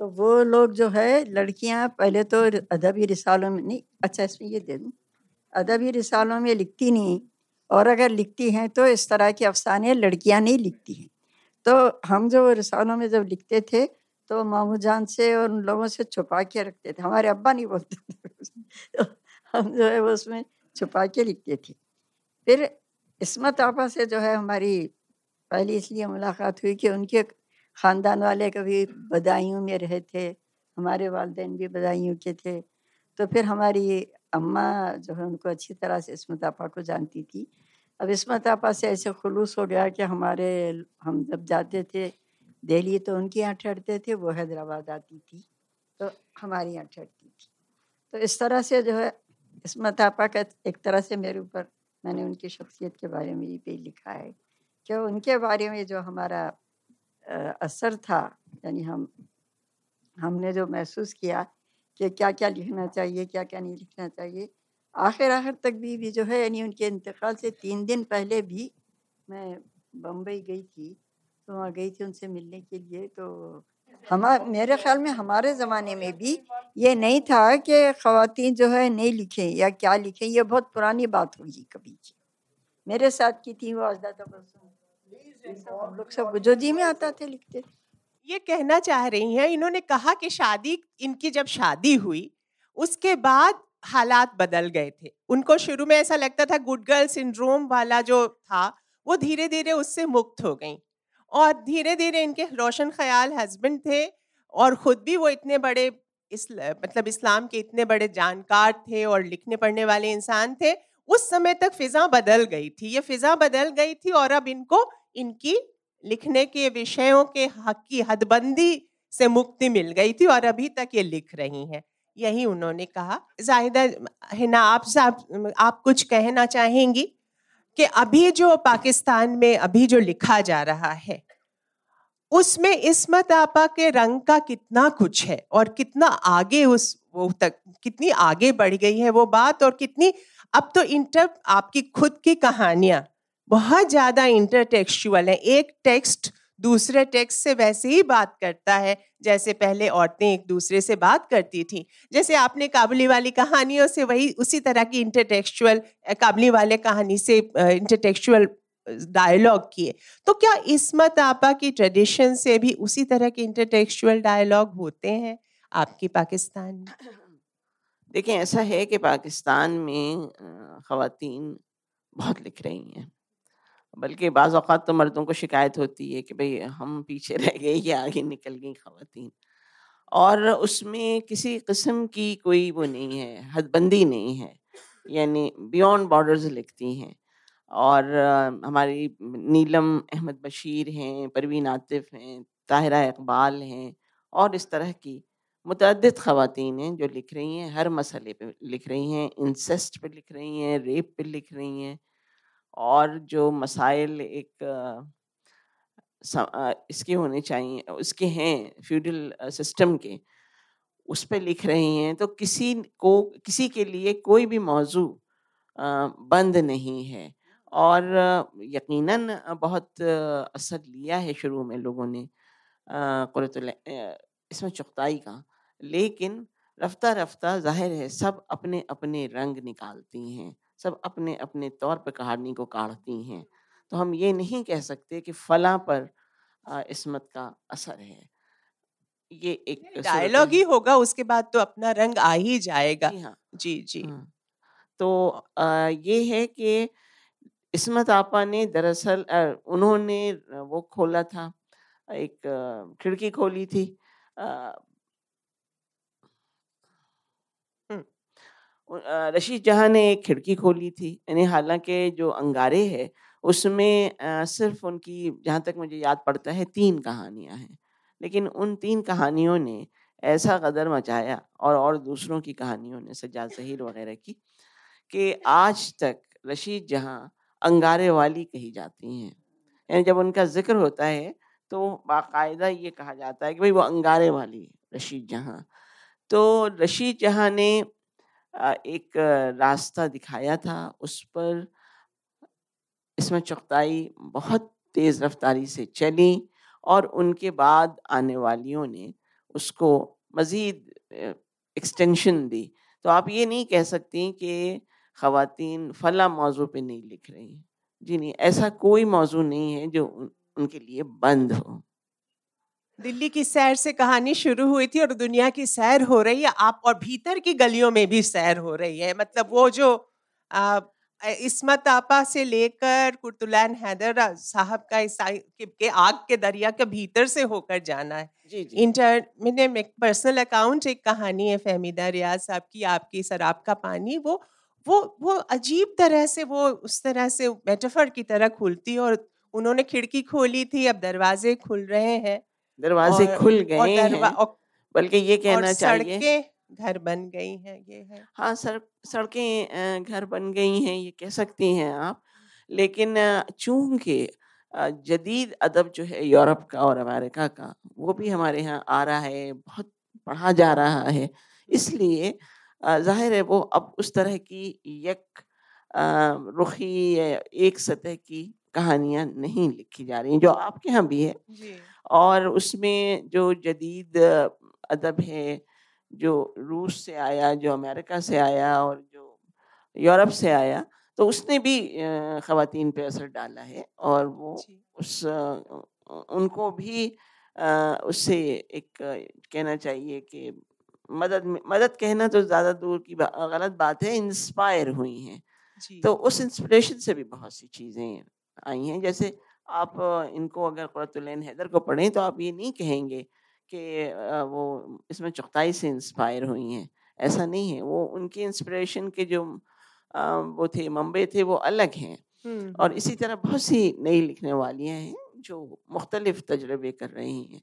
तो वो लोग जो है, लड़कियाँ पहले तो अदबी रिसालों में, नहीं अच्छा इसमें ये दे दूँ, अदबी रिसालों में लिखती नहीं और अगर लिखती हैं तो इस तरह के अफसाने लड़कियाँ नहीं लिखती हैं। तो हम जो रिसालों में जब लिखते थे तो मामू जान से और उन लोगों से छुपा के रखते थे, हमारे अब्बा नहीं बोलते थे तो हम जो है वो उसमें छुपा के लिखते थे। फिर इसमत आपा से जो है हमारी, पहली इसलिए मुलाकात हुई कि उनके ख़ानदान वाले कभी बदायूं में रहे थे, हमारे वालदेन भी बदायूं के थे। तो फिर हमारी अम्मा जो है उनको अच्छी तरह से इसमत आपा को जानती थी। अब इसमत आपा से ऐसे खुलूस हो गया कि हमारे हम जब जाते थे दिल्ली तो उनके यहाँ ठहरते थे, वो हैदराबाद आती थी तो हमारे यहाँ ठहरती थी। तो इस तरह से जो है इसमत आपा का एक तरह से मेरे ऊपर मैंने उनकी शख्सियत के बारे में ये भी लिखा है कि उनके बारे में जो हमारा असर था। यानी हम हमने जो महसूस किया कि क्या क्या लिखना चाहिए क्या क्या नहीं लिखना चाहिए आखिर आखिर तक भी, भी जो है यानी उनके इंतकाल से तीन दिन पहले भी मैं बम्बई गई थी। तो वहाँ गई थी उनसे मिलने के लिए। तो हमारे मेरे ख्याल में हमारे ज़माने में भी ये नहीं था कि ख़वातीन जो है नहीं लिखें या क्या लिखें ये बहुत पुरानी बात होगी कभी। की मेरे साथ की थी वो अजदा हम लोग सब गुजोजी में आता थे लिखते ये कहना चाह रही हैं इन्होंने कहा कि शादी इनकी जब शादी हुई उसके बाद हालात बदल गए थे। उनको शुरू में ऐसा लगता था गुड गर्ल सिंड्रोम वाला जो था वो धीरे धीरे उससे मुक्त हो गई और धीरे धीरे इनके रोशन ख्याल हस्बैंड थे और ख़ुद भी वो इतने बड़े इस मतलब इस्लाम के इतने बड़े जानकार थे और लिखने पढ़ने वाले इंसान थे उस समय तक फ़िज़ा बदल गई थी। ये फ़िज़ा बदल गई थी और अब इनको इनकी लिखने के विषयों के हक की हदबंदी से मुक्ति मिल गई थी और अभी तक ये लिख रही हैं। यही उन्होंने कहा। जाहिदा है ना आप आप, आप कुछ कहना चाहेंगी कि अभी जो पाकिस्तान में अभी जो लिखा जा रहा है उसमें इसमत आपा के रंग का कितना कुछ है और कितना आगे उस वो तक कितनी आगे बढ़ गई है वो बात और कितनी अब तो इंटर आपकी खुद की कहानियाँ बहुत ज़्यादा इंटरटेक्सुअल है। एक टेक्स्ट दूसरे टेक्स्ट से वैसे ही बात करता है, जैसे पहले औरतें एक दूसरे से बात करती थी। जैसे आपने काबुली वाली कहानियों से वही उसी तरह की इंटरटेक्सुअल काबुली वाले कहानी से इंटरटेक्सुअल डायलॉग किए। तो क्या इसमत आपा की ट्रेडिशन से भी उसी तरह के इंटरटेक्सुअल डायलॉग होते हैं आपकी पाकिस्तान में? देखिए, ऐसा है कि पाकिस्तान में ख़वातीन बहुत लिख रही हैं। बल्कि बाज़ अवक़ात तो मर्दों को शिकायत होती है कि भाई हम पीछे रह गए या आगे निकल गई ख़वातीन। और उसमें किसी किस्म की कोई वो नहीं है, हदबंदी नहीं है, यानी बियॉन्ड बॉर्डर्स लिखती हैं। और हमारी नीलम अहमद बशीर हैं, परवीन आतिफ हैं, ताहिरा इकबाल हैं और इस तरह की मुतद ख़वातीन हैं जो लिख रही हैं, हर मसले पे लिख रही हैं, इंसेस्ट पे लिख रही हैं, रेप पे लिख रही हैं। और जो मसाइल एक इसके होने चाहिए, उसके हैं, फ्यूडल सिस्टम के उस पर लिख रही हैं तो किसी को, किसी के लिए कोई भी मौजू बंद नहीं है। और, यकीनन, बहुत, असर लिया है शुरू में लोगों ने इसमें चुगताई का। लेकिन रफ्ता रफ्ता ज़ाहिर है, सब अपने अपने रंग निकालती हैं। सब अपने अपने तौर पर कहानी को काढ़ती हैं। तो हम ये नहीं कह सकते कि फला पर इसमत का असर है। ये एक डायलॉग ही होगा उसके बाद तो अपना रंग आ ही जाएगा। जी हाँ। जी जी। तो आ, ये है कि इसमत आपा ने दरअसल उन्होंने वो खोला था एक खिड़की खोली थी रशीद जहाँ ने एक खिड़की खोली थी यानी हालाँकि जो अंगारे है, उसमें सिर्फ़ उनकी, जहाँ तक मुझे याद पड़ता है, तीन कहानियाँ हैं। लेकिन उन तीन कहानियों ने ऐसा कदर मचाया और और दूसरों की कहानियों ने सजा जहीर वगैरह की, कि आज तक रशीद जहाँ अंगारे वाली कही जाती हैं। यानी जब उनका ज़िक्र होता है तो बाकायदा ये कहा जाता है कि भाई वो अंगारे वाली रशीद जहाँ। तो रशीद जहाँ ने एक रास्ता दिखाया था, उस पर इसमें चुगताई बहुत तेज़ रफ्तारी से चली और उनके बाद आने वालियों ने उसको मज़ीद एक्सटेंशन दी। तो आप ये नहीं कह सकती कि ख़वातीन फ़ला मौजू पे नहीं लिख रही। जी नहीं, ऐसा कोई मौजू नहीं है जो उनके लिए बंद हो। दिल्ली की सैर से कहानी शुरू हुई थी और दुनिया की सैर हो रही है। आप और भीतर की गलियों में भी सैर हो रही है। मतलब वो जो आ, इसमत आपा से लेकर कुर्तुलैन हैदर साहब का इस के आग के दरिया के भीतर से होकर जाना है। जी जी। इंटर मैंने पर्सनल अकाउंट एक कहानी है फहमीदा रियाज साहब की आपकी शराब का पानी। वो वो वो अजीब तरह से वो उस तरह से मेटाफर की तरह खुलती और उन्होंने खिड़की खोली थी अब दरवाजे खुल रहे हैं। दरवाजे खुल गए हैं बल्कि ये और कहना चाहिए सड़कें घर बन गई हैं ये है। हाँ सड़क सड़कें घर बन गई हैं ये कह सकती हैं आप। लेकिन चूँकि जदीद अदब जो है यूरोप का और अमेरिका का वो भी हमारे यहाँ आ रहा है बहुत पढ़ा जा रहा है। इसलिए ज़ाहिर है वो अब उस तरह की यक रुखी एक सतह की कहानियाँ नहीं लिखी जा रही हैं जो आपके यहाँ भी है। जी। और उसमें जो जदीद अदब है जो रूस से आया जो अमेरिका से आया और जो यूरोप से आया तो उसने भी ख़वातीन पे असर डाला है और वो उस उनको भी उससे एक कहना चाहिए कि मदद मदद कहना तो ज़्यादा दूर की बा, गलत बात है इंस्पायर हुई हैं। तो उस इंस्पिरेशन से भी बहुत सी चीज़ें आई हैं। जैसे आप इनको अगर क़ुरतुल्लैन हैदर को पढ़ें तो आप ये नहीं कहेंगे कि वो इसमें चुगताई से इंस्पायर हुई हैं। ऐसा नहीं है। वो उनकी इंस्पिरेशन के जो वो थे मंबे थे वो अलग हैं। और इसी तरह बहुत सी नई लिखने वालियाँ हैं जो मुख्तलिफ़ तजर्बे कर रही हैं।